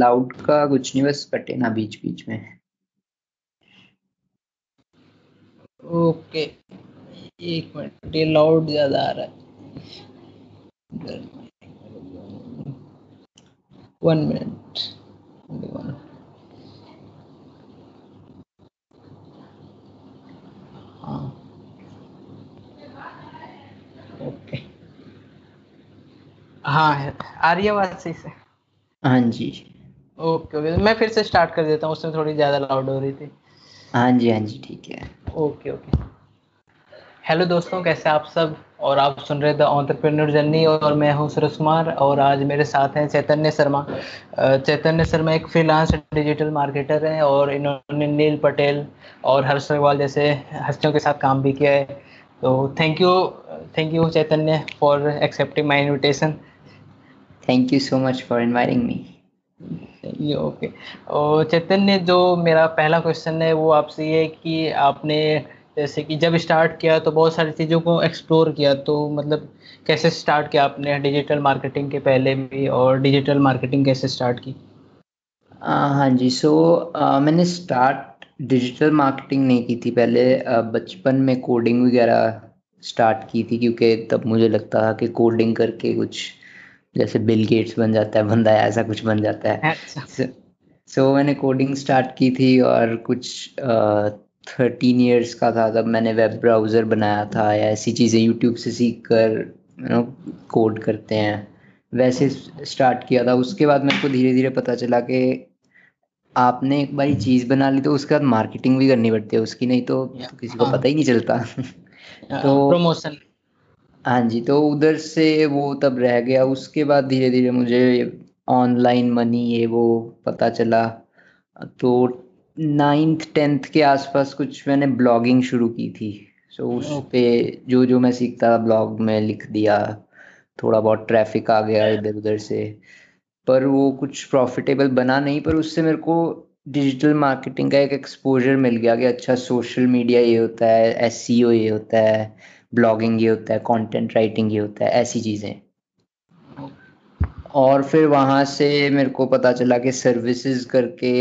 Loud का कुछ नहीं बस कटे ना बीच बीच में। ओके एक मिनट ये लाउड ज़्यादा आ रहा है। वन मिनट हाँ। ओके हाँ है आ रही है आवाज़ सही से? हाँ जी। Okay okay. मैं फिर से स्टार्ट कर देता हूँ उसमें थोड़ी ज़्यादा लाउड हो रही थी। हाँ जी हाँ जी ठीक है। Okay okay. हेलो दोस्तों कैसे आप सब? और आप सुन रहे थे ऑन्टरप्रेन्योर जर्नी और मैं हूँ सुरेश कुमार और आज मेरे साथ हैं चैतन्य शर्मा। चैतन्य शर्मा एक फ्रीलांस डिजिटल मार्केटर हैं और इन्होंने नील पटेल और हर्ष अग्रवाल जैसे हस्तियों के साथ काम भी किया है। तो thank you thank you Chaitanya for accepting my invitation thank you so much for inviting me ये, ओके। और चैतन्य, जो मेरा पहला क्वेश्चन है, वो आपसे ये है कि आपने जैसे कि जब स्टार्ट किया तो बहुत सारी चीज़ों को एक्सप्लोर किया तो मतलब कैसे स्टार्ट किया आपने डिजिटल मार्केटिंग के पहले भी और डिजिटल मार्केटिंग कैसे स्टार्ट की? हाँ जी सो मैंने स्टार्ट डिजिटल मार्केटिंग नहीं की थी पहले। बचपन में कोडिंग वगैरह स्टार्ट की थी, क्योंकि तब मुझे लगता था कि कोडिंग करके कुछ जैसे बिल गेट्स बन जाता है बंदा ऐसा कुछ बन जाता है। अच्छा। सो so, so मैंने कोडिंग स्टार्ट की थी और कुछ थर्टीन इयर्स का था तब मैंने वेब ब्राउज़र बनाया था या ऐसी चीज़ें यूट्यूब से सीख कर यू नो कोड करते हैं। वैसे स्टार्ट किया था। उसके बाद मेरे को धीरे धीरे पता चला कि आपने एक बारी चीज़ बना ली तो उसके बाद मार्केटिंग भी करनी पड़ती है। उसकी नहीं तो, तो किसी को हाँ। पता ही नहीं चलता। तो प्रमोशन हाँ जी तो उधर से वो तब रह गया। उसके बाद धीरे धीरे मुझे ऑनलाइन मनी ये वो पता चला। तो नाइन्थ टेंथ के आसपास कुछ मैंने ब्लॉगिंग शुरू की थी। सो उस. पे जो जो मैं सीखता था ब्लॉग में लिख दिया। थोड़ा बहुत ट्रैफ़िक आ गया इधर उधर से। पर वो कुछ प्रॉफिटेबल बना नहीं पर उससे मेरे को डिजिटल मार्केटिंग का एक एक्सपोजर मिल गया कि अच्छा सोशल मीडिया ये होता है एस ये होता है। ब्लॉगिंग ये होता है कंटेंट राइटिंग ये होता है, ऐसी चीज़ें। और फिर वहाँ से मेरे को पता चला कि सर्विसेज़ करके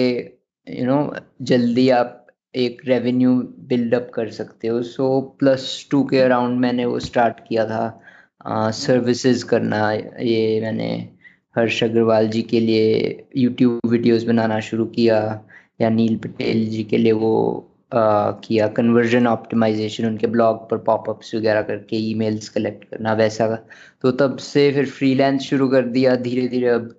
यू नो जल्दी आप एक रेवेन्यू बिल्डअप कर सकते हो। सो प्लस टू के अराउंड मैंने वो स्टार्ट किया था सर्विसेज़ करना। ये मैंने हर्ष अग्रवाल जी के लिए यूट्यूब वीडियोस बनाना शुरू किया, या नील पटेल जी के लिए वो किया कन्वर्जन ऑप्टिमाइजेशन उनके ब्लॉग पर पॉपअप्स वगैरह करके ईमेल्स कलेक्ट करना वैसा। तो तब से फिर फ्रीलांस शुरू कर दिया धीरे धीरे अब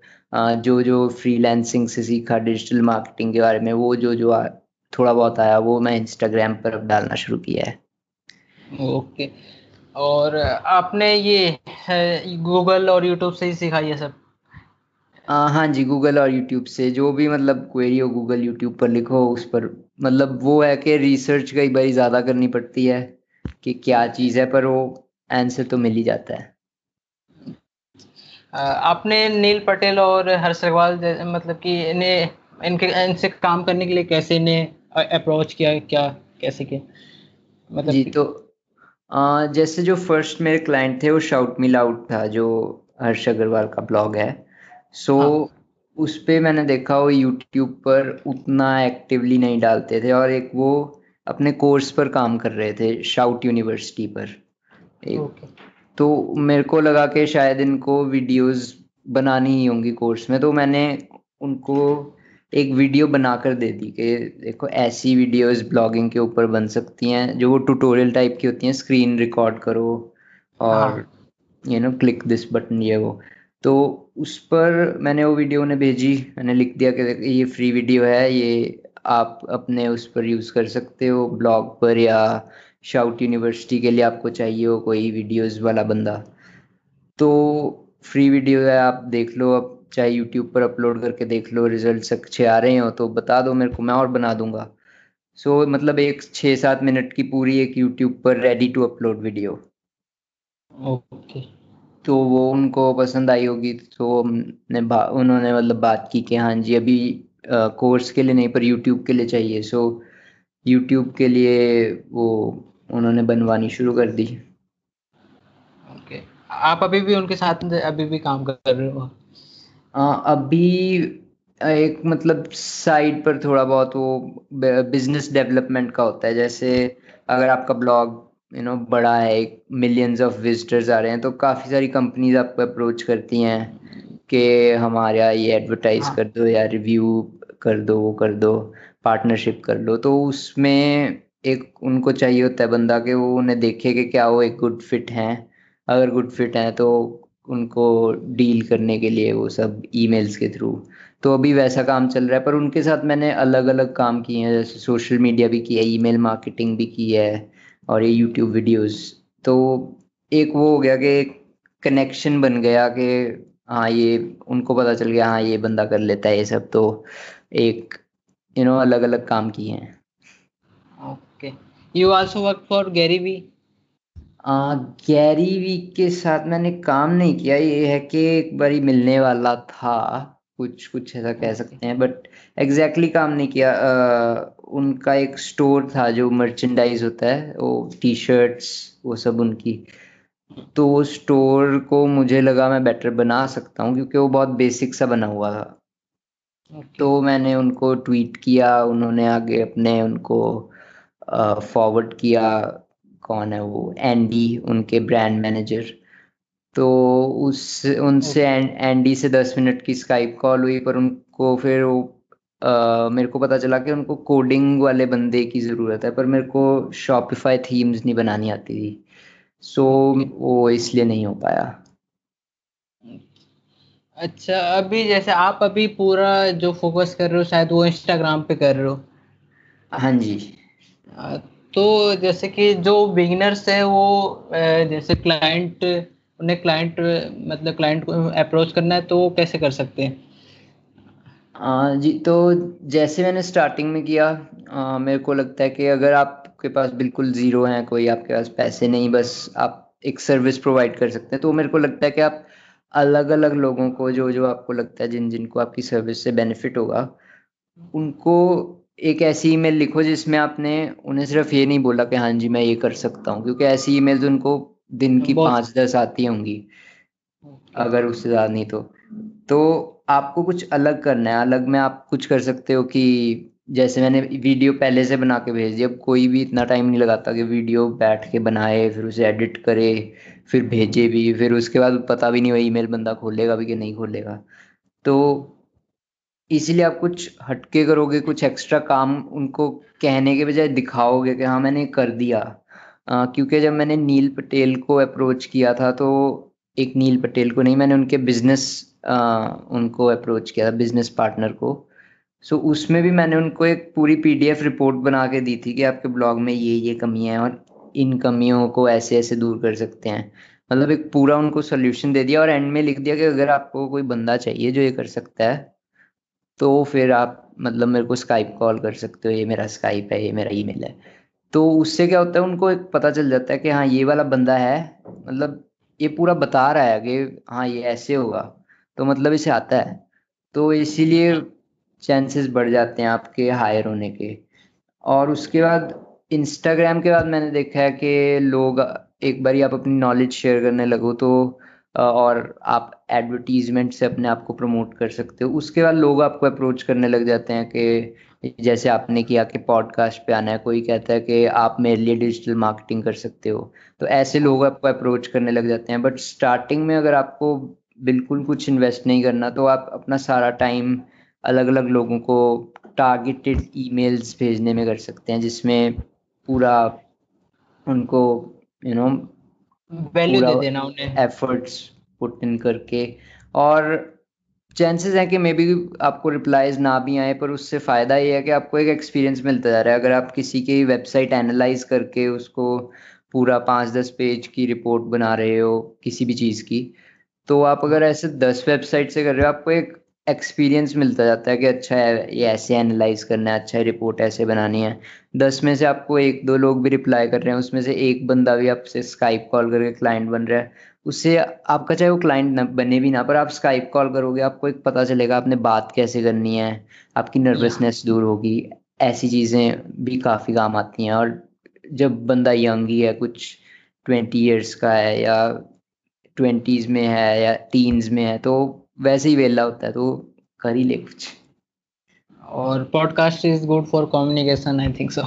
जो जो फ्रीलांसिंग से सीखा डिजिटल मार्केटिंग के बारे में वो जो जो आ, थोड़ा बहुत आया वो मैं इंस्टाग्राम पर अब डालना शुरू किया है। ओके। और आपने ये गूगल और यूट्यूब से ही सीखा ये सब? आ, हाँ जी गूगल और यूट्यूब से जो भी मतलब क्वेरी हो गूगल यूट्यूब पर लिखो उस पर मतलब वो है कि रिसर्च कई बार ज़्यादा करनी पड़ती है कि क्या चीज़ है पर वो आंसर तो मिल ही जाता है। आपने नील पटेल और हर्ष अग्रवाल मतलब कि इन्हें इनके इनसे काम करने के लिए कैसे इन्हें अप्रोच किया क्या कैसे किया? मतलब जी तो आ, जैसे जो फ़र्स्ट मेरे क्लाइंट थे वो शाउट मी लाउड था जो हर्ष अग्रवाल का ब्लॉग है। सो so, हाँ। उस पे मैंने देखा वो यूट्यूब पर उतना एक्टिवली नहीं डालते थे और एक वो अपने कोर्स पर काम कर रहे थे शाउट यूनिवर्सिटी पर। एक ओके तो मेरे को लगा कि शायद इनको वीडियोस बनानी ही होंगी कोर्स में तो मैंने उनको एक वीडियो बनाकर दे दी कि देखो ऐसी वीडियोस ब्लॉगिंग के ऊपर बन सकती हैं जो वो ट्यूटोरियल टाइप की होती हैं स्क्रीन रिकॉर्ड करो और। You know click this button ये वो। तो उस पर मैंने वो वीडियो उन्हें भेजी मैंने लिख दिया कि ये फ्री वीडियो है ये आप अपने उस पर यूज़ कर सकते हो ब्लॉग पर या शाउट यूनिवर्सिटी के लिए आपको चाहिए हो कोई वीडियोस वाला बंदा। तो फ्री वीडियो है आप देख लो अब चाहे यूट्यूब पर अपलोड करके देख लो रिज़ल्ट अच्छे आ रहे हो तो बता दो मेरे को मैं और बना दूँगा। सो so, मतलब एक छः सात मिनट की पूरी एक यूट्यूब पर ready to upload video okay तो वो उनको पसंद आई होगी तो बा- उन्होंने मतलब बात की कि हाँ जी अभी कोर्स के लिए नहीं पर यूट्यूब के लिए चाहिए। सो यूट्यूब के लिए वो उन्होंने बनवानी शुरू कर दी। ओके आप अभी भी उनके साथ अभी भी काम कर रहे हो? आ, अभी एक मतलब साइड पर थोड़ा बहुत वो बिज़नेस डेवलपमेंट का होता है। जैसे अगर आपका ब्लॉग यू नो बड़ा है एक मिलियंस ऑफ़ विजिटर्स आ रहे हैं तो काफ़ी सारी कंपनीज़ आपको अप्रोच करती हैं कि हमारा ये एडवर्टाइज हाँ. कर दो या रिव्यू कर दो वो कर दो पार्टनरशिप कर लो। तो उसमें एक उनको चाहिए होता है बंदा कि वो उन्हें देखे कि क्या वो एक गुड फिट हैं। अगर गुड फिट हैं तो उनको डील करने के लिए वो सब ईमेल्स के थ्रू तो अभी वैसा काम चल रहा है पर उनके साथ मैंने अलग अलग काम किए हैं जैसे सोशल मीडिया भी किया है ईमेल मार्केटिंग भी की है। और ये यूट्यूब वीडियोस तो एक वो हो गया कि कनेक्शन बन गया कि हाँ ये उनको पता चल गया हाँ ये बंदा कर लेता है ये सब तो एक यू नो अलग अलग काम किए हैं। Okay you also work for Gary V Gary V के साथ मैंने काम नहीं किया ये है कि एक बारी मिलने वाला था। कुछ कुछ ऐसा कह सकते हैं बट एग्जैक्टली काम नहीं किया। आ, उनका एक स्टोर था जो मर्चेंडाइज होता है वो टी शर्ट्स वो सब उनकी। तो वो स्टोर को मुझे लगा मैं बेटर बना सकता हूँ क्योंकि वो बहुत बेसिक सा बना हुआ था। Okay. तो मैंने उनको ट्वीट किया उन्होंने आगे अपने उनको फॉरवर्ड किया कौन है वो एंडी उनके ब्रांड मैनेजर तो उस उनसे एंडी से दस मिनट की स्काइप कॉल हुई पर उनको फिर वो आ, मेरे को पता चला कि उनको कोडिंग वाले बंदे की ज़रूरत है पर मेरे को शॉपिफाई थीम्स नहीं बनानी आती थी। सो so, वो इसलिए नहीं हो पाया। अच्छा अभी जैसे आप अभी पूरा जो फोकस कर रहे हो शायद वो इंस्टाग्राम पे कर रहे हो? हाँ जी। तो जैसे कि जो बिगिनर्स है वो जैसे क्लाइंट उन्हें क्लाइंट मतलब क्लाइंट को अप्रोच करना है तो वो कैसे कर सकते हैं? जी तो जैसे मैंने स्टार्टिंग में किया आ, मेरे को लगता है कि अगर आपके पास बिल्कुल ज़ीरो हैं कोई आपके पास पैसे नहीं बस आप एक सर्विस प्रोवाइड कर सकते हैं तो मेरे को लगता है कि आप अलग अलग लोगों को जो जो आपको लगता है जिन जिनको आपकी सर्विस से बेनिफिट होगा उनको एक ऐसी ईमेल लिखो जिसमें आपने उन्हें सिर्फ़ ये नहीं बोला कि हाँ जी मैं ये कर सकता हूँ क्योंकि ऐसी ईमेल्स उनको दिन की पाँच दस आती होंगी अगर उससे ज़्यादा नहीं तो। तो आपको कुछ अलग करना है अलग में आप कुछ कर सकते हो कि जैसे मैंने वीडियो पहले से बना के भेज दी अब कोई भी इतना टाइम नहीं लगाता कि वीडियो बैठ के बनाए फिर उसे एडिट करे फिर भेजे भी फिर उसके बाद पता भी नहीं वही ईमेल बंदा खोलेगा भी कि नहीं खोलेगा। तो इसीलिए आप कुछ हटके करोगे कुछ एक्स्ट्रा काम उनको कहने के बजाय दिखाओगे कि हाँ मैंने कर दिया। क्योंकि जब मैंने नील पटेल को अप्रोच किया था तो एक नील पटेल को नहीं मैंने उनके बिज़नेस उनको अप्रोच किया था बिज़नेस पार्टनर को। सो so, उसमें भी मैंने उनको एक पूरी पीडीएफ रिपोर्ट बना के दी थी कि आपके ब्लॉग में ये ये कमियाँ हैं और इन कमियों को ऐसे ऐसे दूर कर सकते हैं। मतलब एक पूरा उनको सोल्यूशन दे दिया और एंड में लिख दिया कि अगर आपको कोई बंदा चाहिए जो ये कर सकता है तो फिर आप मतलब मेरे को स्काइप कॉल कर सकते हो ये मेरा स्काइप है ये मेरा ईमेल है। तो उससे क्या होता है, उनको एक पता चल जाता है कि हाँ ये वाला बंदा है मतलब ये पूरा बता रहा है कि हाँ ये ऐसे होगा तो मतलब इसे आता है। तो इसीलिए चांसेस बढ़ जाते हैं आपके हायर होने के। और उसके बाद इंस्टाग्राम के बाद मैंने देखा है कि लोग एक बार आप अपनी नॉलेज शेयर करने लगो तो और आप एडवर्टीजमेंट से अपने आप को प्रमोट कर सकते हो। उसके बाद लोग आपको अप्रोच करने लग जाते हैं कि जैसे आपने किया कि पॉडकास्ट पे आना है कोई कहता है कि आप मेरे लिए डिजिटल मार्केटिंग कर सकते हो। तो ऐसे लोग आपको अप्रोच करने लग जाते हैं बट स्टार्टिंग में अगर आपको बिल्कुल कुछ इन्वेस्ट नहीं करना तो आप अपना सारा टाइम अलग अलग लोगों को टारगेटेड ईमेल्स भेजने में कर सकते हैं जिसमें पूरा उनको यू नो वैल्यू दे देना उन्हें। एफर्ट्स पुट इन करके। और चांसेस हैं कि मे बी आपको रिप्लाइज ना भी आए, पर उससे फ़ायदा ये है कि आपको एक एक्सपीरियंस मिलता जा रहा है। अगर आप किसी की वेबसाइट एनालाइज करके उसको पूरा पाँच दस पेज की रिपोर्ट बना रहे हो किसी भी चीज़ की तो आप अगर ऐसे दस वेबसाइट से कर रहे हो, आपको एक एक्सपीरियंस मिलता जाता है कि अच्छा है ये ऐसे एनालाइज करना है अच्छा है रिपोर्ट ऐसे बनानी है। दस में से आपको एक दो लोग भी रिप्लाई कर रहे हैं उसमें से एक बंदा भी आपसे स्काइप कॉल करके क्लाइंट बन रहा है। उससे आपका चाहे वो क्लाइंट ना बने भी ना पर आप स्काइप कॉल करोगे आपको एक पता चलेगा आपने बात कैसे करनी है आपकी नर्वसनेस दूर होगी ऐसी चीज़ें भी काफ़ी काम आती हैं। और जब बंदा यंग ही है कुछ ट्वेंटी ईयर्स का है या ट्वेंटीज़ में है या टीन्स में है तो वैसे ही वेला होता है तो कर ही ले कुछ। और podcast is good for communication I think so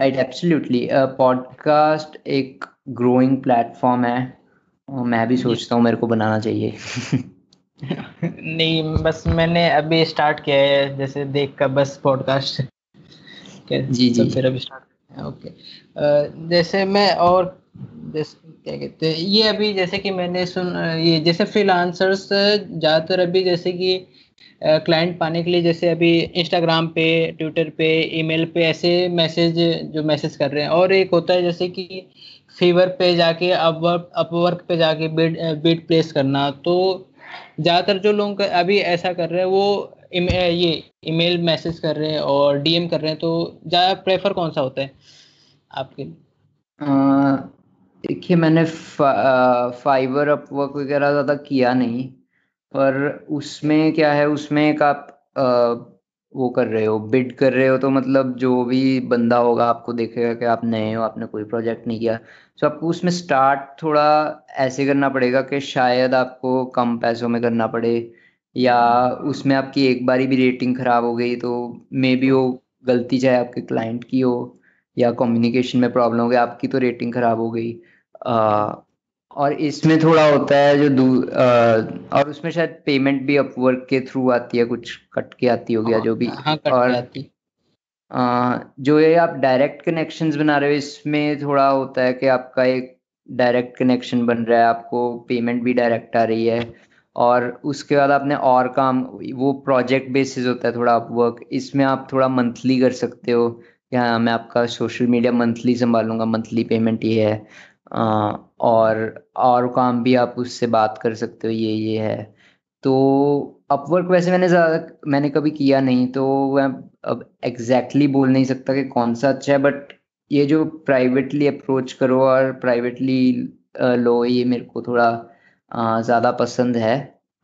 right absolutely podcast एक ग्रोइंग प्लेटफॉर्म है और मैं भी सोचता हूँ मेरे को बनाना चाहिए। नहीं बस मैंने अभी स्टार्ट किया है जैसे देख कर बस पॉडकास्ट जी जी। तो फिर अभी स्टार्ट ओके जैसे मैं और क्या कहते हैं? ये अभी जैसे कि मैंने सुन, ये जैसे फ्रीलांसर्स ज़्यादातर अभी जैसे कि क्लाइंट पाने के लिए जैसे अभी इंस्टाग्राम पे ट्विटर पे ईमेल पे ऐसे मैसेज जो मैसेज कर रहे हैं। और एक होता है जैसे कि फीवर पे जाके अपवर्क अपवर्क पे जाके बिड बिड प्लेस करना। तो ज़्यादातर जो लोग अभी ऐसा कर रहे हैं, वो ये ईमेल मैसेज कर रहे हैं और डीएम कर रहे हैं। तो ज़्यादा प्रेफर कौन सा होता है आपके देखिए मैंने फा, फाइवर अपवर्क वगैरह ज़्यादा किया नहीं पर उसमें क्या है उसमें एक आप आ, वो कर रहे हो बिड कर रहे हो तो मतलब जो भी बंदा होगा आपको देखेगा कि आप नए हो आपने कोई प्रोजेक्ट नहीं किया। तो आपको उसमें स्टार्ट थोड़ा ऐसे करना पड़ेगा कि शायद आपको कम पैसों में करना पड़े या उसमें आपकी एक बारी भी रेटिंग ख़राब हो गई तो मे बी वो गलती चाहे आपके क्लाइंट की हो या कम्युनिकेशन में प्रॉब्लम हो गई आपकी तो रेटिंग ख़राब हो गई। और इसमें थोड़ा होता है जो दू आ, और उसमें शायद पेमेंट भी अपवर्क के थ्रू आती है कुछ कट के आती हो गया जो भी। हाँ, कट और आती। आ, जो ये आप डायरेक्ट कनेक्शंस बना रहे हो इसमें थोड़ा होता है कि आपका एक डायरेक्ट कनेक्शन बन रहा है आपको पेमेंट भी डायरेक्ट आ रही है। और उसके बाद आपने और काम वो प्रोजेक्ट बेसिस होता है थोड़ा अपवर्क इसमें आप थोड़ा मंथली कर सकते हो। कि हाँ मैं आपका सोशल मीडिया मंथली संभालूँगा मंथली पेमेंट ये है। और और काम भी आप उससे बात कर सकते हो, ये ये है। तो अपवर्क वैसे मैंने ज़्यादा, मैंने कभी किया नहीं तो मैं अब एग्जैक्टली बोल नहीं सकता कि कौन सा अच्छा है बट ये जो प्राइवेटली अप्रोच करो और प्राइवेटली लो, ये मेरे को थोड़ा ज़्यादा पसंद है।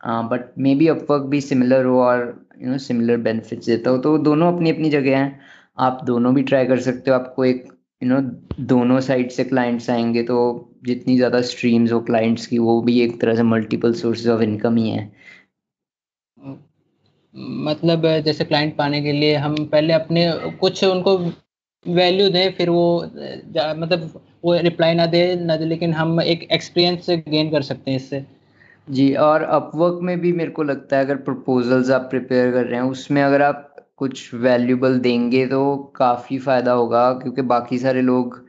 बट मे बी अपवर्क भी सिमिलर हो और यू नो सिमिलर बेनिफिट्स देता हो तो दोनों अपनी अपनी जगह हैं। आप दोनों भी ट्राई कर सकते हो, आपको एक यू नो दोनों साइड से क्लाइंट्स आएँगे तो जितनी ज़्यादा स्ट्रीम्स हो क्लाइंट्स की वो भी एक तरह से मल्टीपल सोर्सेज ऑफ़ इनकम ही है। मतलब जैसे क्लाइंट पाने के लिए हम पहले अपने कुछ उनको वैल्यू दें फिर वो मतलब वो रिप्लाई ना दे ना दे लेकिन हम एक एक्सपीरियंस गेन कर सकते हैं इससे। जी और अपवर्क में भी मेरे को लगता है अगर प्रपोजल्स आप प्रिपेयर कर रहे हैं उसमें अगर आप कुछ वैल्यूबल देंगे तो काफ़ी फ़ायदा होगा, क्योंकि बाकी सारे लोग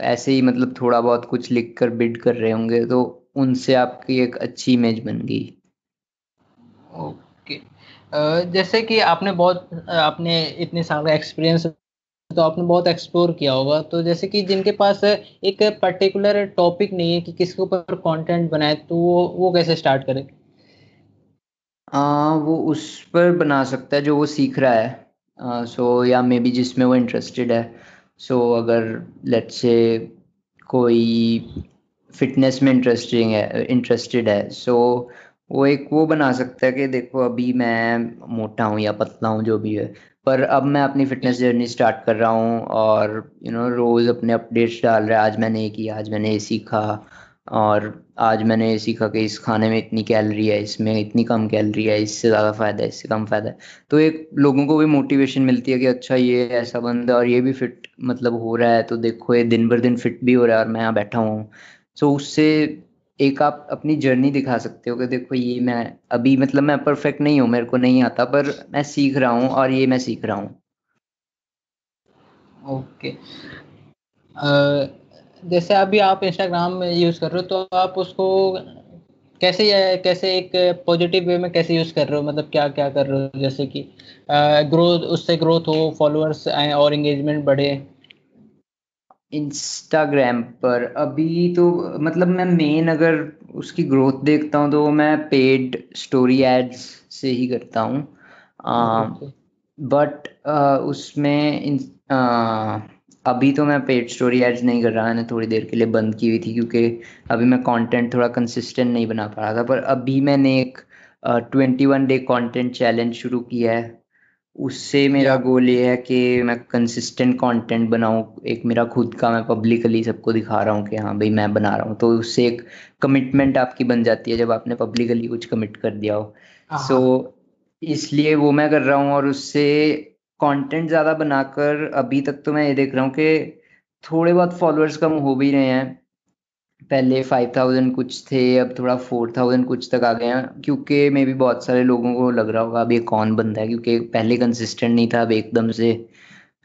ऐसे ही मतलब थोड़ा बहुत कुछ लिख कर बिड कर रहे होंगे तो उनसे आपकी एक अच्छी इमेज बन गई। ओके। जैसे कि आपने बहुत आपने इतने सारे एक्सपीरियंस तो आपने बहुत एक्सप्लोर किया होगा तो जैसे कि जिनके पास एक पर्टिकुलर टॉपिक नहीं है कि किसके ऊपर कंटेंट बनाए तो वो वो कैसे स्टार्ट करे? आ, वो उस पर बना सकता है जो वो सीख रहा है। सो या मे बी जिसमें वो इंटरेस्टेड है। सो अगर लेट्स से कोई फिटनेस में इंटरेस्टिंग है इंटरेस्टेड है सो वो एक वो बना सकता है कि देखो अभी मैं मोटा हूँ या पतला हूँ जो भी है। पर अब मैं अपनी फिटनेस जर्नी स्टार्ट कर रहा हूँ और यू you नो know, रोज़ अपने अपडेट्स डाल रहा है आज मैंने ये किया आज मैंने ये सीखा। और आज मैंने ये सीखा कि इस खाने में इतनी कैलोरी है, इसमें इतनी कम कैलोरी है, इससे ज़्यादा फ़ायदा है, इससे कम फ़ायदा है। तो एक लोगों को भी मोटिवेशन मिलती है कि अच्छा ये ऐसा बंदा और ये भी फिट मतलब हो रहा है तो देखो ये दिन भर दिन फिट भी हो रहा है और मैं यहाँ बैठा हूँ। सो उससे एक आप अपनी जर्नी दिखा सकते हो कि देखो ये मैं अभी मतलब मैं परफेक्ट नहीं हूँ, मेरे को नहीं आता, पर मैं सीख रहा हूँ और ये मैं सीख रहा हूँ। ओके जैसे अभी आप इंस्टाग्राम में यूज़ कर रहे हो तो आप उसको कैसे कैसे एक पॉजिटिव वे में कैसे यूज़ कर रहे हो? मतलब क्या क्या कर रहे हो? जैसे कि ग्रोथ उससे ग्रोथ हो फॉलोअर्स आए और एंगेजमेंट बढ़े। इंस्टाग्राम पर अभी तो मतलब मैं मेन अगर उसकी ग्रोथ देखता हूँ तो मैं पेड स्टोरी एड्स से ही करता हूँ। बट उसमें इन, आ, अभी तो मैं पेड स्टोरी एड्स नहीं कर रहा मैंने थोड़ी देर के लिए बंद की हुई थी क्योंकि अभी मैं कंटेंट थोड़ा कंसिस्टेंट नहीं बना पा रहा था पर अभी मैंने एक twenty one day content challenge शुरू किया है। उससे मेरा गोल ये है कि मैं कंसिस्टेंट कंटेंट बनाऊँ एक मेरा खुद का मैं पब्लिकली सबको दिखा रहा हूँ कि हाँ भाई मैं बना रहा हूँ। तो उससे एक कमिटमेंट आपकी बन जाती है जब आपने पब्लिकली कुछ कमिट कर दिया हो। सो so, इसलिए वो मैं कर रहा हूँ और उससे कंटेंट ज़्यादा बनाकर अभी तक तो मैं ये देख रहा हूँ कि थोड़े बहुत फॉलोअर्स कम हो भी रहे हैं। पहले फाइव थाउज़ेंड कुछ थे, अब थोड़ा फोर थाउज़ेंड कुछ तक आ गए हैं, क्योंकि मे भी बहुत सारे लोगों को लग रहा होगा, अब ये कौन बंदा है? क्योंकि पहले कंसिस्टेंट नहीं था, अब एकदम से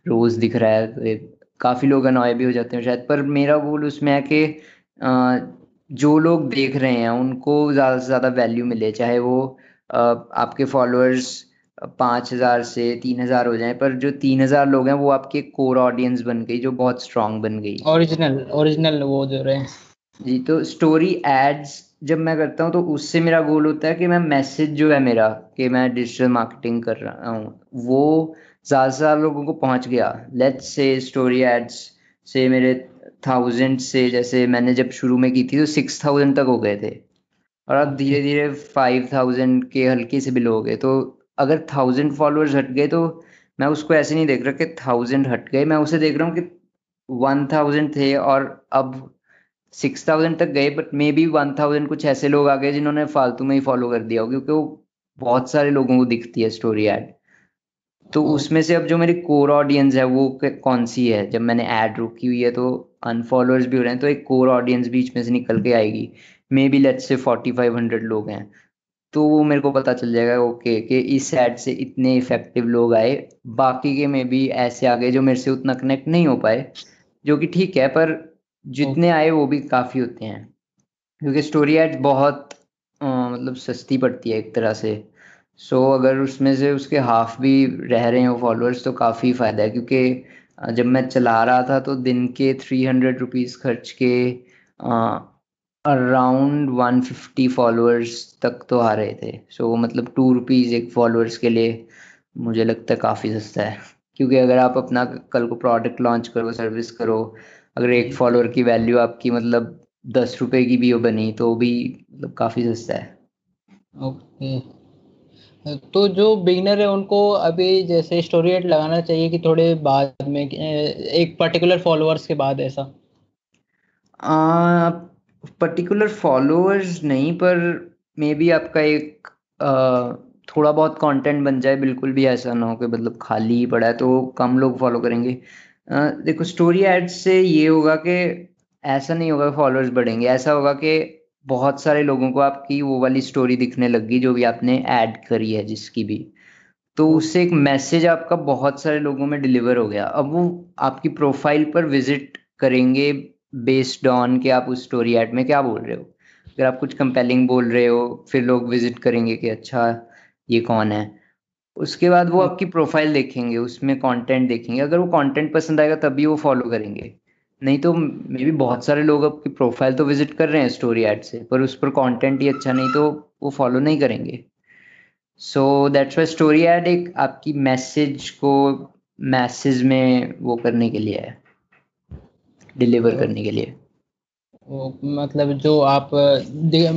रोज़ दिख रहा है तो काफ़ी लोग अनॉय भी हो जाते हैं शायद, पर मेरा गोल उसमें है कि जो लोग देख रहे हैं, उनको ज़्यादा से ज़्यादा वैल्यू मिले, चाहे वो आपके फॉलोअर्स पाँच हज़ार से तीन हज़ार हो जाए पर जो तीन हज़ार लोग हैं वो आपके कोर ऑडियंस बन गई जो बहुत स्ट्रांग बन गई। ओरिजिनल ओरिजिनल वो जो रहे जी तो स्टोरी एड्स जब मैं करता हूँ तो उससे मेरा गोल होता है कि मैं मैसेज जो है मेरा कि मैं डिजिटल मार्केटिंग कर रहा हूँ वो ज़्यादा से ज़्यादा लोगों को पहुँच गया। लेट्स से स्टोरी एड्स से मेरे थाउज़ेंड से जैसे मैंने जब शुरू में की थी तो सिक्स थाउज़ेंड तक हो गए थे। और अब धीरे धीरे फाइव थाउज़ेंड के हल्के से बिलो हो गए तो अगर थाउज़ेंड फॉलोअर्स हट गए तो मैं उसको ऐसे नहीं देख रहा कि थाउज़ेंड हट गए मैं उसे देख रहा हूँ कि वन थाउज़ेंड थे और अब सिक्स थाउज़ेंड तक गए but maybe one thousand कुछ ऐसे लोग आ गए जिन्होंने फालतू में ही फॉलो कर दिया हो क्योंकि वो बहुत सारे लोगों को दिखती है स्टोरी एड तो उसमें से अब जो मेरी कोर ऑडियंस है वो कौन सी है? जब मैंने ऐड रुकी हुई है तो अनफॉलोअर्स भी हो रहे हैं तो एक कोर ऑडियंस बीच में से निकल के आएगी। Maybe let's say forty five hundred लोग हैं। तो वो मेरे को पता चल जाएगा ओके कि इस ऐड से इतने इफ़ेक्टिव लोग आए। बाकी के में भी ऐसे आ गए जो मेरे से उतना कनेक्ट नहीं हो पाए जो कि ठीक है पर जितने आए वो भी काफ़ी होते हैं। क्योंकि स्टोरी एड बहुत आ, मतलब सस्ती पड़ती है एक तरह से। सो so, अगर उसमें से उसके हाफ़ भी रह रहे हो फॉलोअर्स तो काफ़ी फ़ायदा है। क्योंकि जब मैं चला रहा था तो दिन के थ्री हंड्रेड रुपीज़ खर्च के अराउंड वन फिफ्टी फॉलोअर्स तक तो आ रहे थे। सो so, मतलब टू रुपीज़ एक फॉलोअर्स के लिए मुझे लगता है काफ़ी सस्ता है। क्योंकि अगर आप अपना कल को प्रोडक्ट लॉन्च करो सर्विस करो अगर एक फॉलोअर की वैल्यू आपकी मतलब दस रुपए की भी हो बनी तो भी मतलब काफ़ी सस्ता है। ओके तो जो बिगनर है उनको अभी जैसे स्टोरी एड लगाना चाहिए कि थोड़े बाद में एक पर्टिकुलर फॉलोअर्स के बाद ऐसा। पर्टिकुलर फॉलोअर्स नहीं पर मे बी आपका एक आ, थोड़ा बहुत कंटेंट बन जाए बिल्कुल भी ऐसा ना हो कि मतलब खाली ही पड़ा है तो कम लोग फॉलो करेंगे। देखो स्टोरी एड से ये होगा कि ऐसा नहीं होगा फॉलोअर्स बढ़ेंगे ऐसा होगा कि बहुत सारे लोगों को आपकी वो वाली स्टोरी दिखने लगी जो भी आपने ऐड करी है जिसकी भी। तो उससे एक मैसेज आपका बहुत सारे लोगों में डिलीवर हो गया। अब वो आपकी प्रोफ़ाइल पर विज़िट करेंगे बेस्ड ऑन कि आप उस स्टोरी एड में क्या बोल रहे हो। अगर आप कुछ कंपेलिंग बोल रहे हो फिर लोग विज़िट करेंगे कि अच्छा ये कौन है? उसके बाद वो आपकी प्रोफ़ाइल देखेंगे उसमें कंटेंट देखेंगे। अगर वो कंटेंट पसंद आएगा तभी वो फॉलो करेंगे। नहीं तो मे भी बहुत सारे लोग आपकी प्रोफ़ाइल तो विज़िट कर रहे हैं स्टोरी एड से पर उस पर कंटेंट ही अच्छा नहीं तो वो फॉलो नहीं करेंगे। So that's why story add एक आपकी मैसेज को मैसेज में वो करने के लिए है। डिलीवर तो, करने के लिए। वो मतलब जो आप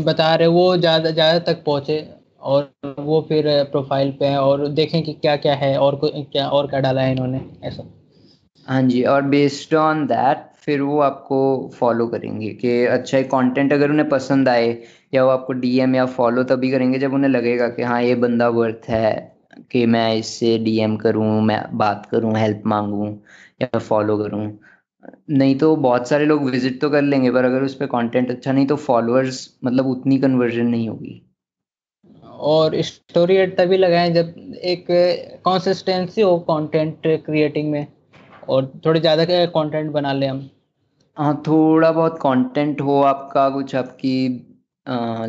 बता रहे वो ज़्यादा ज़्यादा तक पहुँचे और वो फिर प्रोफ़ाइल पे है और देखें कि क्या क्या है और क्या और क्या डाला है इन्होंने ऐसा। हाँ जी और बेस्ड ऑन दैट फिर वो आपको फॉलो करेंगे कि अच्छा एक कंटेंट अगर उन्हें पसंद आए या वो आपको डीएम या फॉलो तभी करेंगे जब उन्हें लगेगा कि हाँ ये बंदा वर्थ है कि मैं इससे डीएम करूँ मैं बात करूँ हेल्प मांगूँ या फॉलो करूँ। नहीं तो बहुत सारे लोग विज़िट तो कर लेंगे पर अगर उस पर कॉन्टेंट अच्छा नहीं तो फॉलोअर्स मतलब उतनी कन्वर्जन नहीं होगी। और स्टोरी एड तभी लगाएँ जब एक कंसिस्टेंसी हो कंटेंट क्रिएटिंग में और थोड़े ज़्यादा कंटेंट बना लें हम। हाँ थोड़ा बहुत कंटेंट हो आपका कुछ आपकी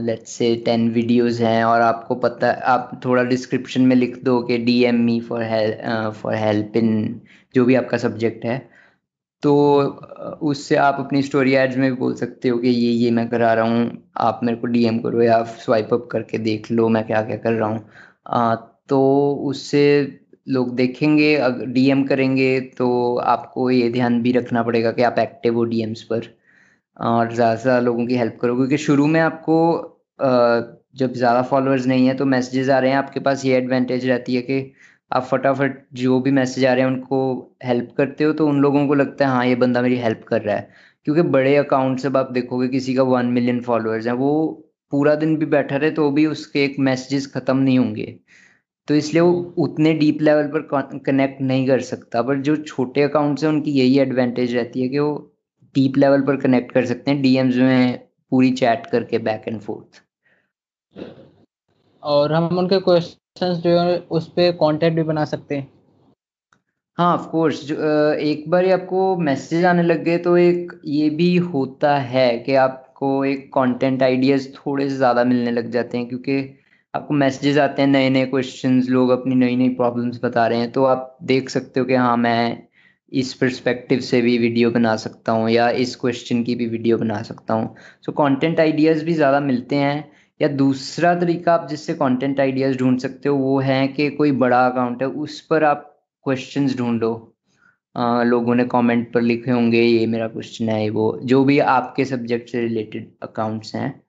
लेट्स से टेन वीडियोस हैं और आपको पता आप थोड़ा डिस्क्रिप्शन में लिख दो कि D M me for for help in जो भी आपका सब्जेक्ट है। तो उससे आप अपनी स्टोरी एड्स में भी बोल सकते हो कि ये ये मैं करा रहा हूँ, आप मेरे को डीएम करो या स्वाइप अप करके देख लो मैं क्या क्या कर रहा हूँ। तो उससे लोग देखेंगे अगर डीएम करेंगे तो आपको ये ध्यान भी रखना पड़ेगा कि आप एक्टिव हो डीएम्स पर। और ज़्यादा से ज़्यादा लोगों की हेल्प करो, क्योंकि शुरू में आपको जब ज़्यादा फॉलोअर्स नहीं है तो मैसेजेस आ रहे हैं, आपके पास ये एडवांटेज रहती है कि आप फटाफट जो भी मैसेज आ रहे हैं, उनको हेल्प करते हो तो उन लोगों को लगता है हाँ ये बंदा मेरी हेल्प कर रहा है। क्योंकि बड़े अकाउंट से आप देखोगे, किसी का वन मिलियन फॉलोअर्स हैं, वो पूरा दिन भी बैठा रहे तो भी उसके एक मैसेजेस ख़त्म नहीं होंगे। तो इसलिए वो उतने डीप लेवल पर कनेक्ट नहीं कर सकता। पर जो छोटे अकाउंट्स हैं, उनकी यही एडवांटेज रहती है कि वो डीप लेवल पर कनेक्ट कर सकते हैं डीएम्स में पूरी चैट करके बैक एंड फोर्थ और हम उनके क्वेश्चंस जो है, उस पर कॉन्टेक्ट भी बना सकते हैं। हाँ ऑफ़ कोर्स जो एक बार आपको मैसेज आने लग गए तो एक ये भी होता है कि आपको एक कंटेंट आइडियाज़ थोड़े से ज़्यादा मिलने लग जाते हैं, क्योंकि आपको मैसेजेस आते हैं नए नए क्वेश्चंस लोग अपनी नई नई प्रॉब्लम्स बता रहे हैं तो आप देख सकते हो कि हाँ मैं इस परस्पेक्टिव से भी वीडियो बना सकता हूँ, या इस क्वेश्चन की भी वीडियो बना सकता हूँ। सो कंटेंट आइडियाज़ भी ज़्यादा मिलते हैं या दूसरा तरीका आप जिससे कंटेंट आइडियाज़ ढूंढ सकते हो वो है कि कोई बड़ा अकाउंट है, उस पर आप क्वेश्चंस ढूंढो। लोगों ने कमेंट पर लिखे होंगे, ये मेरा क्वेश्चन है वो, जो भी आपके सब्जेक्ट से रिलेटेड अकाउंट्स हैं,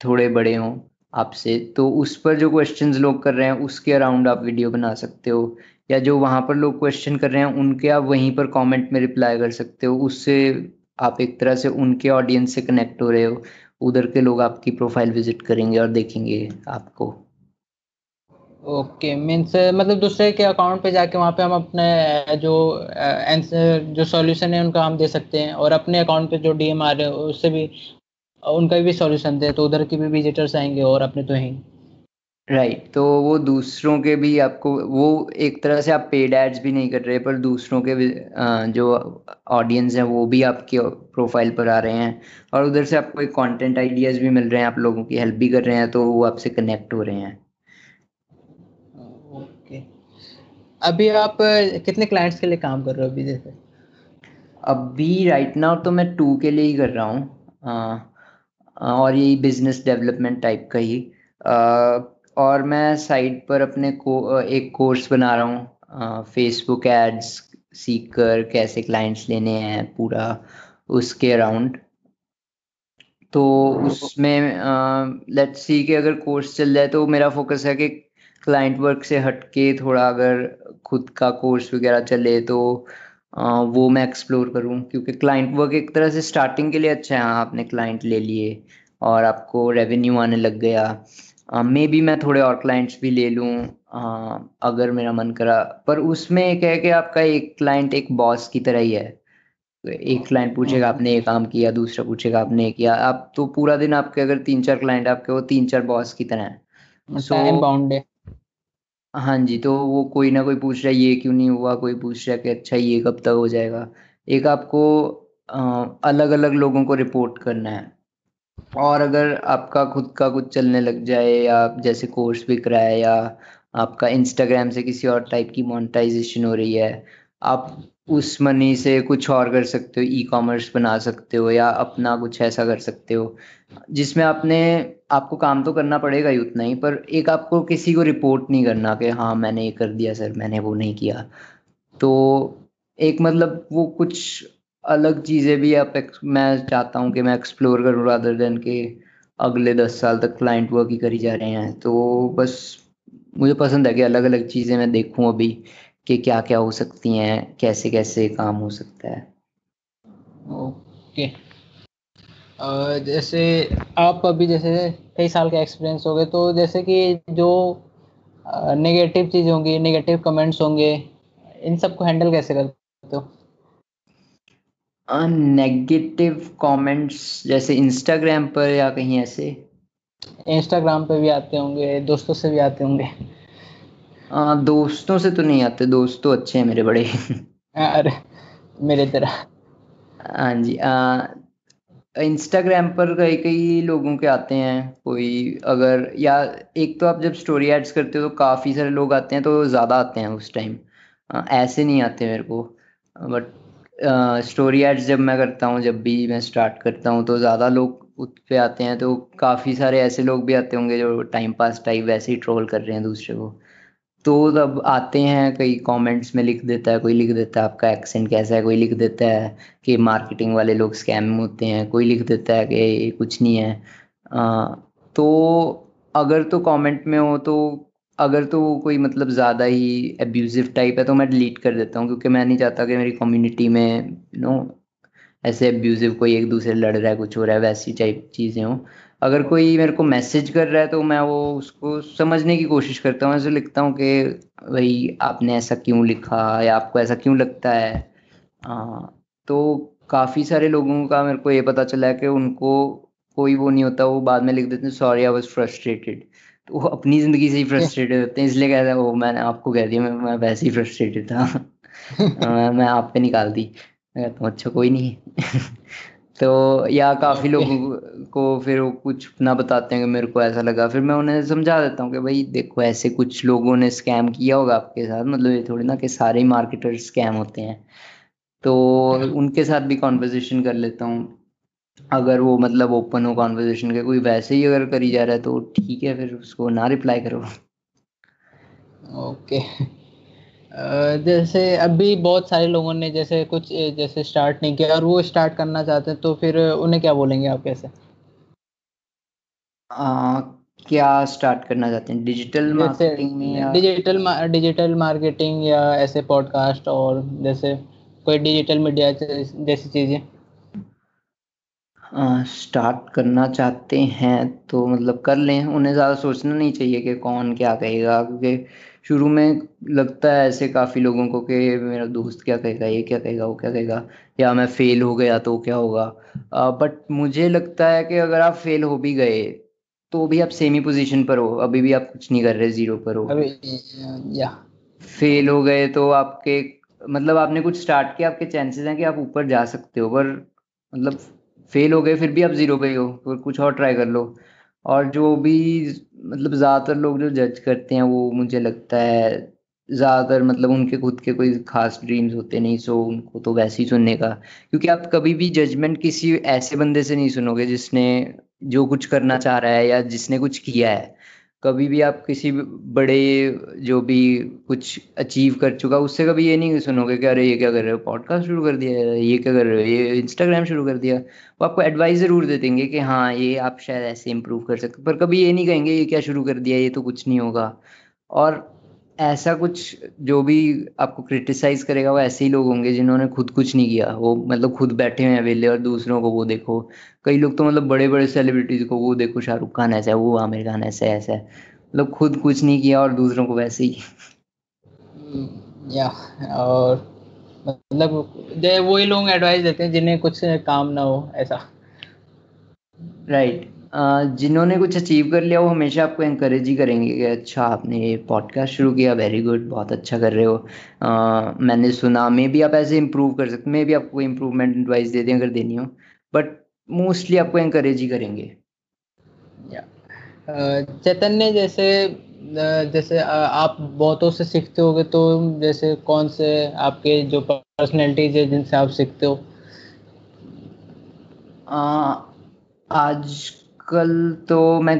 थोड़े बड़े हों आपसे तो उस पर जो क्वेश्चंस लोग कर रहे हैं, उसके अराउंड आप वीडियो बना सकते हो। या जो वहाँ पर लोग क्वेश्चन कर रहे हैं, उनके आप वहीं पर कमेंट में रिप्लाई कर सकते हो, उससे आप एक तरह से उनके ऑडियंस से कनेक्ट हो रहे हो। उधर के लोग आपकी प्रोफ़ाइल विज़िट करेंगे और देखेंगे आपको। ओके मीन्स मतलब दूसरे के अकाउंट पे जाके वहाँ पे हम अपने जो आंसर जो सॉल्यूशन है उनका हम दे सकते हैं और अपने अकाउंट पे जो डीएम आ रहे हैं, उससे भी, उनका भी सॉल्यूशन दे तो उधर के भी विजिटर्स आएँगे और अपने तो ही। राइट right, तो वो दूसरों के भी आपको वो एक तरह से आप पेड एड्स भी नहीं कर रहे पर दूसरों के भी जो ऑडियंस हैं वो भी आपके प्रोफ़ाइल पर आ रहे हैं। और उधर से आपको एक कंटेंट आइडियाज़ भी मिल रहे हैं आप लोगों की हेल्प भी कर रहे हैं तो वो आपसे कनेक्ट हो रहे हैं। ओके। अभी आप कितने क्लाइंट्स के लिए काम कर रहे हो अभी जैसे? अभी राइट नाउ तो मैं टू के लिए ही कर रहा हूँ। और यही बिज़नेस डेवलपमेंट टाइप का ही। आ, और मैं साइड पर अपने को एक कोर्स बना रहा हूँ फेसबुक एड्स सीख कर कैसे क्लाइंट्स लेने हैं पूरा उसके अराउंड तो उसमें लेट्स सी कि अगर कोर्स चल जाए तो मेरा फोकस है कि क्लाइंट वर्क से हटके थोड़ा अगर खुद का कोर्स वगैरह चले तो आ, वो मैं एक्सप्लोर करूँ क्योंकि क्लाइंट वर्क एक तरह से स्टार्टिंग के लिए अच्छा है। हाँ आपने क्लाइंट ले लिए और आपको रेवेन्यू आने लग गया। मे बी मैं थोड़े और क्लाइंट्स भी ले लूँ अगर मेरा मन करा। पर उसमें एक है कि आपका एक क्लाइंट एक बॉस की तरह ही है। एक क्लाइंट पूछेगा आपने ये काम किया? दूसरा पूछेगा आपने ये किया? आप तो पूरा दिन आपके अगर तीन चार क्लाइंट आपके वो तीन चार बॉस की तरह है। सो बाउंड है। हाँ जी, तो वो कोई ना कोई पूछ रहा है ये क्यों नहीं हुआ, कोई पूछ रहा है कि अच्छा ये कब तक हो जाएगा। एक आपको अलग-अलग लोगों को रिपोर्ट करना है। और अगर आपका खुद का कुछ चलने लग जाए या जैसे कोर्स बिक रहा है या आपका इंस्टाग्राम से किसी और टाइप की मोनेटाइज़ेशन हो रही है, आप उस मनी से कुछ और कर सकते हो, ई-कॉमर्स बना सकते हो या अपना कुछ ऐसा कर सकते हो, जिसमें आपने आपको काम तो करना पड़ेगा ही उतना ही पर एक आपको किसी को रिपोर्ट नहीं करना कि हाँ मैंने ये कर दिया सर मैंने वो नहीं किया। तो एक मतलब वो कुछ अलग चीज़ें भी आप मैं चाहता हूँ कि मैं एक्सप्लोर करूँ रादर देन के अगले दस साल तक क्लाइंट वर्क ही करी जा रहे हैं। तो बस मुझे पसंद है कि अलग अलग चीज़ें मैं देखूँ अभी कि क्या क्या हो सकती हैं कैसे कैसे काम हो सकता है। ओके. जैसे आप अभी जैसे कई साल का एक्सपीरियंस हो गए तो जैसे कि जो नेगेटिव चीज़ होंगी नेगेटिव कमेंट्स होंगे, इन सबको हैंडल कैसे करते हो? नेगेटिव कमेंट्स जैसे इंस्टाग्राम पर या कहीं ऐसे? इंस्टाग्राम पे भी आते होंगे दोस्तों से भी आते होंगे। आ, दोस्तों से तो नहीं आते दोस्त तो अच्छे हैं मेरे बड़े। अरे मेरे तरह। हाँ जी आ, इंस्टाग्राम पर कई कई लोगों के आते हैं कोई अगर या एक तो आप जब स्टोरी एड्स करते हो तो काफ़ी सारे लोग आते हैं तो ज़्यादा आते हैं उस टाइम ऐसे नहीं आते मेरे को बट स्टोरी एड्स जब मैं करता हूँ जब भी मैं स्टार्ट करता हूँ तो ज़्यादा लोग उस पर आते हैं तो काफ़ी सारे ऐसे लोग भी आते होंगे जो टाइम पास टाइप वैसे ही ट्रोल कर रहे हैं दूसरे को। तो तब आते हैं कई कमेंट्स में लिख देता है कोई लिख देता है आपका एक्सेंट कैसा है कोई लिख देता है कि मार्केटिंग वाले लोग स्कैम होते हैं कोई लिख देता है कि कुछ नहीं है। आ, तो अगर तो कमेंट में हो तो अगर तो वो कोई मतलब ज़्यादा ही एब्यूजिव टाइप है तो मैं डिलीट कर देता हूँ क्योंकि मैं नहीं चाहता कि मेरी कम्युनिटी में यू नो ऐसे एब्यूजिव कोई एक दूसरे लड़ रहा है कुछ हो रहा है वैसी टाइप चीज़ें हों। अगर कोई मेरे को मैसेज कर रहा है तो मैं वो उसको समझने की कोशिश करता हूँ ऐसे लिखता हूँ कि भाई आपने ऐसा क्यों लिखा या आपको ऐसा क्यों लगता है? आ, तो काफ़ी सारे लोगों का मेरे को ये पता चला है कि उनको कोई वो नहीं होता वो बाद में लिख देते हैं सॉरी आई वॉज़ फ्रस्ट्रेटेड तो वो अपनी ज़िंदगी से ही फ्रस्ट्रेटेड होते हैं इसलिए कहते हैं वो मैंने आपको कह दिया मैं, मैं वैसे ही फ्रस्ट्रेटेड था। मैं, मैं आप पे निकाल दी। मैं कहता हूँ अच्छा कोई नहीं। तो या काफ़ी लोगों को फिर वो कुछ ना बताते हैं कि मेरे को ऐसा लगा। फिर मैं उन्हें समझा देता हूँ कि भाई देखो ऐसे कुछ लोगों ने स्कैम किया होगा आपके साथ मतलब ये थोड़ी ना कि सारे ही मार्केटर स्कैम होते हैं। तो उनके साथ भी कॉन्वर्जेशन कर लेता हूँ। अगर वो मतलब ओपन हो कॉन्वर्जेशन के कोई वैसे ही अगर करी जा रहा है तो ठीक है फिर उसको ना रिप्लाई करो। ओके जैसे अभी बहुत सारे लोगों ने जैसे कुछ जैसे स्टार्ट नहीं किया और वो स्टार्ट करना चाहते हैं तो फिर उन्हें क्या बोलेंगे आप कैसे? आ, क्या स्टार्ट करना चाहते हैं? डिजिटल मार्केटिंग में या डिजिटल डिजिटल मार्केटिंग या ऐसे पॉडकास्ट और जैसे कोई डिजिटल मीडिया जैसी चीज़ें। स्टार्ट करना चाहते हैं तो मतलब कर लें। उन्हें ज़्यादा सोचना नहीं चाहिए कि कौन क्या कहेगा क्योंकि शुरू में लगता है ऐसे काफ़ी लोगों को कि मेरा दोस्त क्या कहेगा ये क्या कहेगा वो क्या कहेगा या मैं फ़ेल हो गया तो क्या होगा। बट मुझे लगता है कि अगर आप फेल हो भी गए तो भी आप सेमी पोजीशन पर हो अभी भी आप कुछ नहीं कर रहे ज़ीरो पर हो। अभी या। फेल हो गए तो आपके मतलब आपने कुछ स्टार्ट किया आपके चांसेस हैं कि आप ऊपर जा सकते हो पर मतलब फेल हो गए, फिर भी आप ज़ीरो पे हो तो कुछ और ट्राई कर लो। और जो भी मतलब ज़्यादातर लोग जो जज करते हैं, वो मुझे लगता है ज़्यादातर मतलब उनके खुद के कोई खास ड्रीम्स होते नहीं सो उनको तो वैसे ही सुनने का। क्योंकि आप कभी भी जजमेंट किसी ऐसे बंदे से नहीं सुनोगे जिसने जो कुछ करना चाह रहा है या जिसने कुछ किया है। कभी भी आप किसी बड़े जो भी कुछ अचीव कर चुका उससे कभी ये नहीं सुनोगे कि अरे ये क्या कर रहे हो? पॉडकास्ट शुरू कर दिया, ये क्या कर रहे हो? ये इंस्टाग्राम शुरू कर दिया। वो आपको एडवाइस ज़रूर दे देंगे कि हाँ ये आप शायद ऐसे इम्प्रूव कर सकते पर कभी ये नहीं कहेंगे, ये क्या शुरू कर दिया, ये तो कुछ नहीं होगा। और ऐसा कुछ जो भी आपको क्रिटिसाइज करेगा वो ऐसे ही लोग होंगे जिन्होंने खुद कुछ नहीं किया। वो मतलब खुद बैठे हुए हैं वेले और दूसरों को वो देखो। कई लोग तो मतलब बड़े बड़े सेलिब्रिटीज को वो देखो शाहरुख खान ऐसा है वो आमिर खान ऐसा है ऐसा है। मतलब खुद कुछ नहीं किया और दूसरों को वैसे ही। या और मतलब वही लोग एडवाइस देते हैं जिन्हें कुछ काम ना हो ऐसा। Right right. जिन्होंने कुछ अचीव कर लिया वो हमेशा आपको इंकरेज ही करेंगे कि अच्छा आपने ये पॉडकास्ट शुरू किया वेरी गुड बहुत अच्छा कर रहे हो। आ, मैंने सुना मे भी आप ऐसे इम्प्रूव कर सकते मे भी आपको इम्प्रूवमेंट एडवाइस दे दें अगर देनी हो बट मोस्टली आपको इंकरेज ही करेंगे। चैतन्य जैसे जैसे आप बहुतों से सीखते होगे तो जैसे कौन से आपके जो पर्सनैलिटीज है जिनसे आप सीखते हो? आज आजकल तो मैं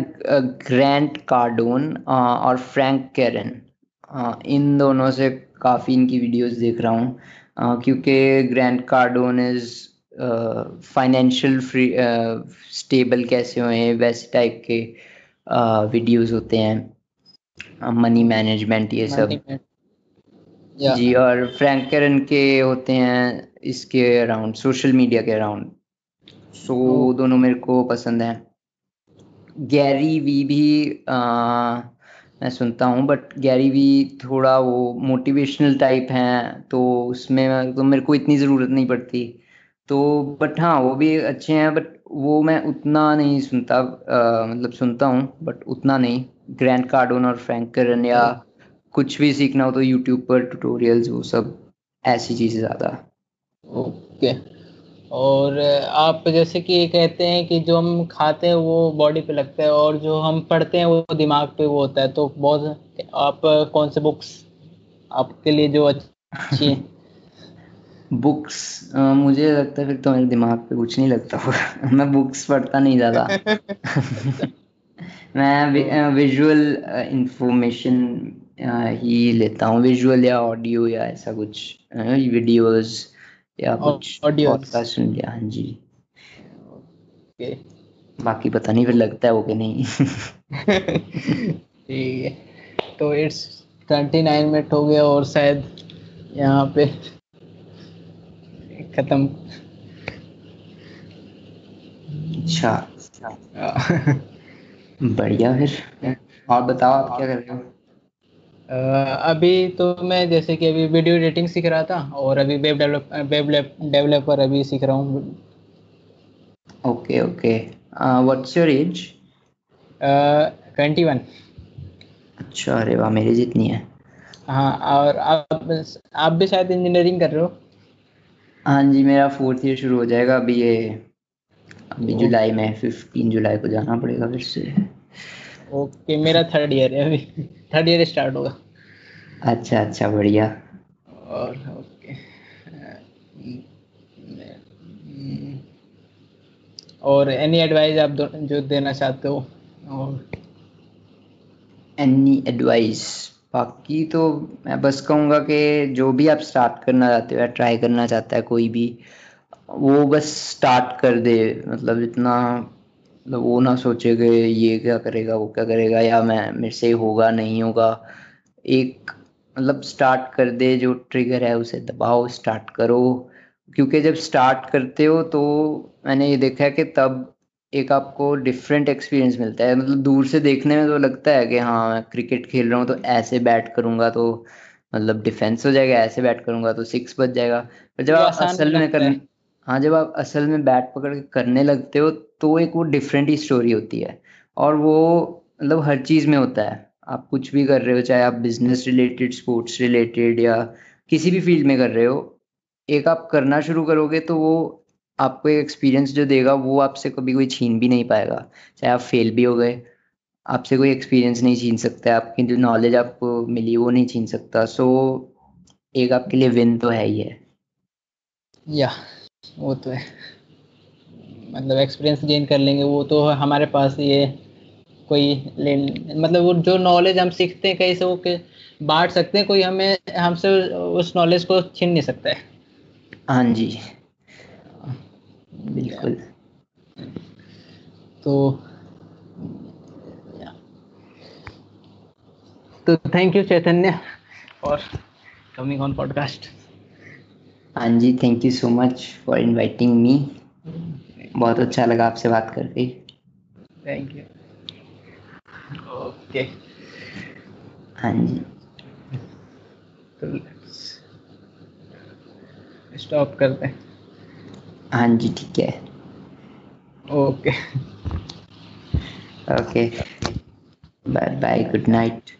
ग्रैंट कार्डोन और फ्रैंक कैरन इन दोनों से काफ़ी इनकी वीडियोस देख रहा हूँ क्योंकि Grant Cardone is financial free stable कैसे हुए हैं वैसे टाइप के वीडियोस होते हैं मनी मैनेजमेंट ये सब। जी और फ्रैंक कैरन के होते हैं इसके अराउंड सोशल मीडिया के अराउंड सो so, दोनों मेरे को पसंद हैं। गैरी वी भी आ, मैं सुनता हूँ बट गैरी वी थोड़ा वो मोटिवेशनल टाइप हैं तो उसमें तो मेरे को इतनी ज़रूरत नहीं पड़ती। तो बट हाँ वो भी अच्छे हैं बट वो मैं उतना नहीं सुनता आ, मतलब सुनता हूँ बट उतना नहीं। ग्रैंड कार्डोन और फ्रैंकरन या कुछ भी सीखना हो तो यूट्यूब पर ट्यूटोरियल्स वो सब ऐसी चीज़ें ज़्यादा। Okay okay. और आप जैसे कि कहते हैं कि जो हम खाते हैं वो बॉडी पे लगता है और जो हम पढ़ते हैं वो दिमाग पे वो होता है। तो बहुत आप कौन से बुक्स आपके लिए जो अच्छी बुक्स मुझे लगता है फिर तो मेरे दिमाग पे कुछ नहीं लगता होगा। मैं बुक्स पढ़ता नहीं ज़्यादा। मैं विजुअल इंफॉर्मेशन ही लेता हूँ। विजुअल या ऑडियो या ऐसा कुछ वीडियोस या कुछ पॉडकास्ट सुन लिया हाँ जी। ओके। बाकी पता नहीं फिर लगता है वो कि नहीं। ठीक है। तो इट्स ट्वेंटी नाइन मिनट हो गया और शायद यहाँ पे खत्म। अच्छा अच्छा। बढ़िया फिर। और बताओ आप क्या कर रहे हो? अभी तो मैं जैसे कि अभी वीडियो एडिटिंग सीख रहा था और अभी वेब डेवलप वेब डेवलपर अभी सीख रहा हूँ। Okay okay what's your age twenty one अच्छा अरे वाह मेरी जितनी है। हाँ और आप आप भी शायद इंजीनियरिंग कर रहे हो? हाँ जी मेरा फोर्थ ईयर शुरू हो जाएगा अभी ये अभी जुलाई में फिफ्टीन जुलाई को जाना पड़ेगा फिर से। ओके मेरा थर्ड ईयर है अभी। थर्ड ईयर स्टार्ट होगा। अच्छा अच्छा बढ़िया। और ओके और एनी एडवाइस आप जो देना चाहते हो? और एनी एडवाइस बाकी तो मैं बस कहूँगा कि जो भी आप स्टार्ट करना चाहते हो या ट्राई करना चाहता है कोई भी वो बस स्टार्ट कर दे। मतलब इतना मतलब वो ना सोचे कि ये क्या करेगा वो क्या करेगा या मैं मेरे से होगा नहीं होगा। एक मतलब स्टार्ट कर दे जो ट्रिगर है उसे दबाओ स्टार्ट करो। क्योंकि जब स्टार्ट करते हो तो मैंने ये देखा है कि तब एक आपको डिफरेंट एक्सपीरियंस मिलता है। मतलब दूर से देखने में तो लगता है कि हाँ मैं क्रिकेट खेल रहा हूँ तो ऐसे बैट करूँगा तो मतलब डिफेंस हो जाएगा ऐसे बैट करूँगा तो सिक्स बच जाएगा। पर जब आप असल में कर हाँ। जब आप असल में बैट पकड़ के करने लगते हो तो एक वो डिफरेंट ही स्टोरी होती है। और वो मतलब हर चीज़ में होता है। आप कुछ भी कर रहे हो चाहे आप बिज़नेस रिलेटेड स्पोर्ट्स रिलेटेड या किसी भी फ़ील्ड में कर रहे हो एक आप करना शुरू करोगे तो वो आपको एक एक्सपीरियंस जो देगा वो आपसे कभी कोई छीन भी नहीं पाएगा। चाहे आप फेल भी हो गए आपसे कोई एक्सपीरियंस नहीं छीन सकता आपकी जो नॉलेज आपको मिली वो नहीं छीन सकता। सो so, एक आपके लिए विन तो है ही है। या वो तो है। मतलब एक्सपीरियंस गेन कर लेंगे वो तो हमारे पास ये कोई ले मतलब वो जो नॉलेज हम सीखते हैं कहीं से वो के बांट सकते हैं कोई हमें हमसे उस नॉलेज को छीन नहीं सकता है। हाँ जी। बिल्कुल। तो तो थैंक यू चैतन्य और कमिंग ऑन पॉडकास्ट हाँ जी thank you so much for inviting me बहुत अच्छा लगा आपसे बात करके। थैंक यू ओके हाँ जी। तो स्टॉप करते हैं। हाँ जी ठीक है। Okay okay bye bye good night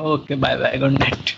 okay bye bye good night